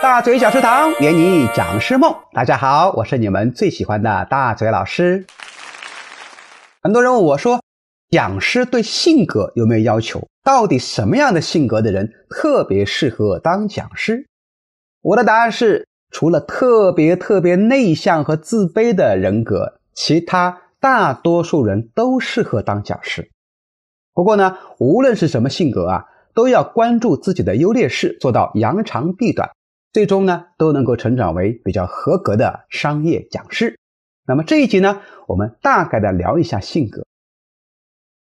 大嘴讲师堂，圆你讲师梦。大家好，我是你们最喜欢的大嘴老师。很多人问我说，讲师对性格有没有要求？到底什么样的性格的人特别适合当讲师？我的答案是，除了特别特别内向和自卑的人格，其他大多数人都适合当讲师。不过呢，无论是什么性格啊，都要关注自己的优劣势，做到扬长避短，最终呢都能够成长为比较合格的商业讲师。那么这一集呢，我们大概的聊一下性格。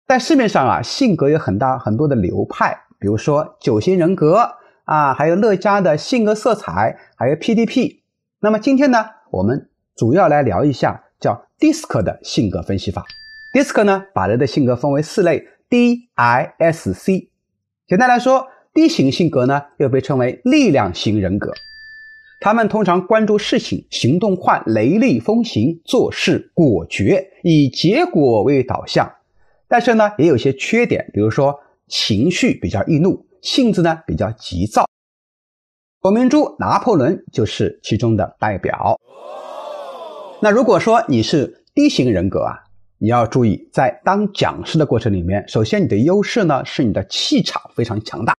在市面上啊，性格有很大很多的流派，比如说九型人格啊，还有乐嘉的性格色彩，还有 PDP。那么今天呢，我们主要来聊一下叫 DISC 的性格分析法。DISC 呢，把人的性格分为四类。D I S C，简单来说，D 型性格呢又被称为力量型人格。他们通常关注事情，行动快，雷厉风行，做事果决，以结果为导向。但是呢，也有些缺点，比如说情绪比较易怒，性子呢比较急躁。火明珠拿破仑就是其中的代表。那如果说你是 D 型人格啊？你要注意，在当讲师的过程里面，首先你的优势呢是你的气场非常强大，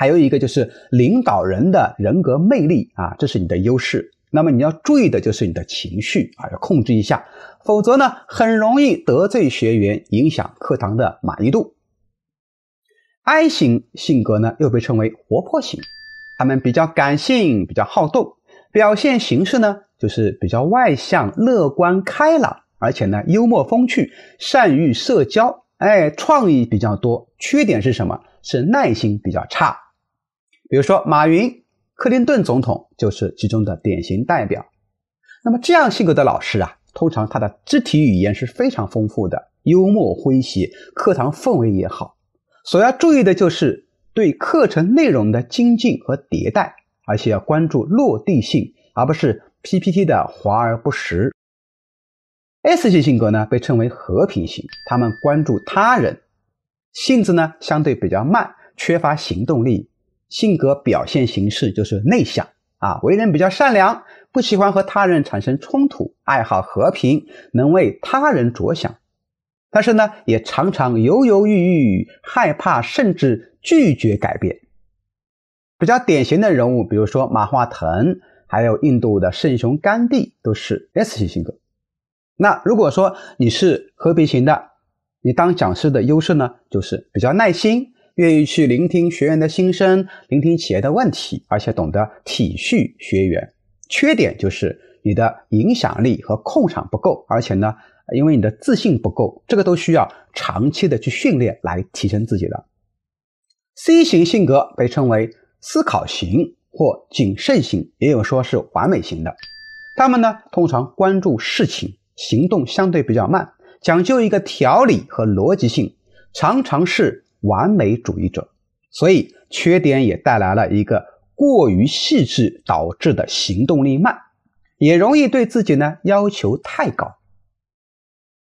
还有一个就是领导人的人格魅力啊，这是你的优势。那么你要注意的就是你的情绪啊，要控制一下，否则呢很容易得罪学员，影响课堂的满意度。I 型性格呢又被称为活泼型，他们比较感性，比较好动，表现形式呢就是比较外向、乐观、开朗。而且呢，幽默风趣，善于社交，哎，创意比较多。缺点是什么？是耐心比较差。比如说马云、克林顿总统就是其中的典型代表。那么这样性格的老师啊，通常他的肢体语言是非常丰富的，幽默诙谐，课堂氛围也好。所要注意的就是对课程内容的精进和迭代，而且要关注落地性，而不是 PPT 的华而不实。S 型性格呢，被称为和平型，他们关注他人，性子呢相对比较慢，缺乏行动力，性格表现形式就是内向啊，为人比较善良，不喜欢和他人产生冲突，爱好和平，能为他人着想，但是呢，也常常犹犹豫豫，害怕甚至拒绝改变。比较典型的人物，比如说马化腾，还有印度的圣雄甘地，都是 S 型性格。那如果说你是和平型的，你当讲师的优势呢，就是比较耐心，愿意去聆听学员的心声，聆听企业的问题，而且懂得体恤学员。缺点就是你的影响力和控场不够，而且呢，因为你的自信不够，这个都需要长期的去训练来提升自己的。C 型性格被称为思考型或谨慎型，也有说是完美型的。他们呢，通常关注事情。行动相对比较慢，讲究一个条理和逻辑性，常常是完美主义者，所以缺点也带来了一个过于细致导致的行动力慢，也容易对自己呢要求太高。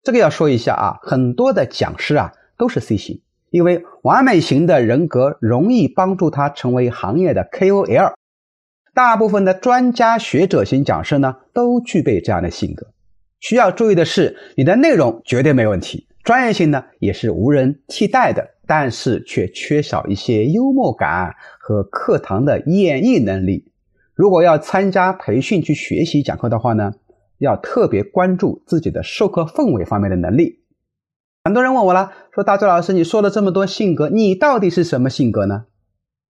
这个要说一下啊，很多的讲师啊都是 C 型，因为完美型的人格容易帮助他成为行业的 KOL，大部分的专家学者型讲师呢都具备这样的性格。需要注意的是，你的内容绝对没问题，专业性呢也是无人替代的，但是却缺少一些幽默感和课堂的演绎能力。如果要参加培训去学习讲课的话呢，要特别关注自己的授课氛围方面的能力。很多人问我了，说大周老师，你说了这么多性格，你到底是什么性格呢？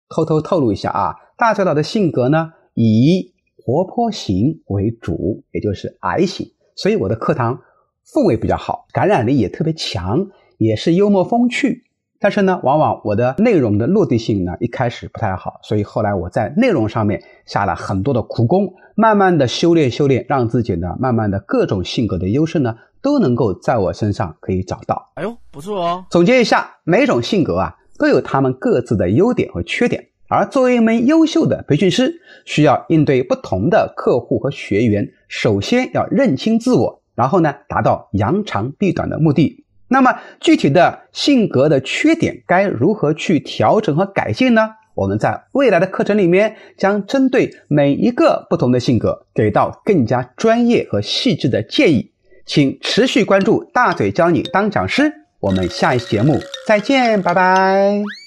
偷偷透露一下啊，大周老的性格呢以活泼型为主，也就是 I 型。所以我的课堂氛围比较好，感染力也特别强，也是幽默风趣。但是呢，往往我的内容的落地性呢一开始不太好，所以后来我在内容上面下了很多的苦功，慢慢的修炼修炼，让自己呢慢慢的各种性格的优势呢都能够在我身上可以找到。哎呦，不错哦！总结一下，每种性格啊都有他们各自的优点和缺点，而作为一名优秀的培训师，需要应对不同的客户和学员。首先要认清自我，然后呢，达到扬长避短的目的。那么具体的性格的缺点该如何去调整和改进呢？我们在未来的课程里面将针对每一个不同的性格，给到更加专业和细致的建议。请持续关注大嘴教你当讲师，我们下一期节目再见，拜拜。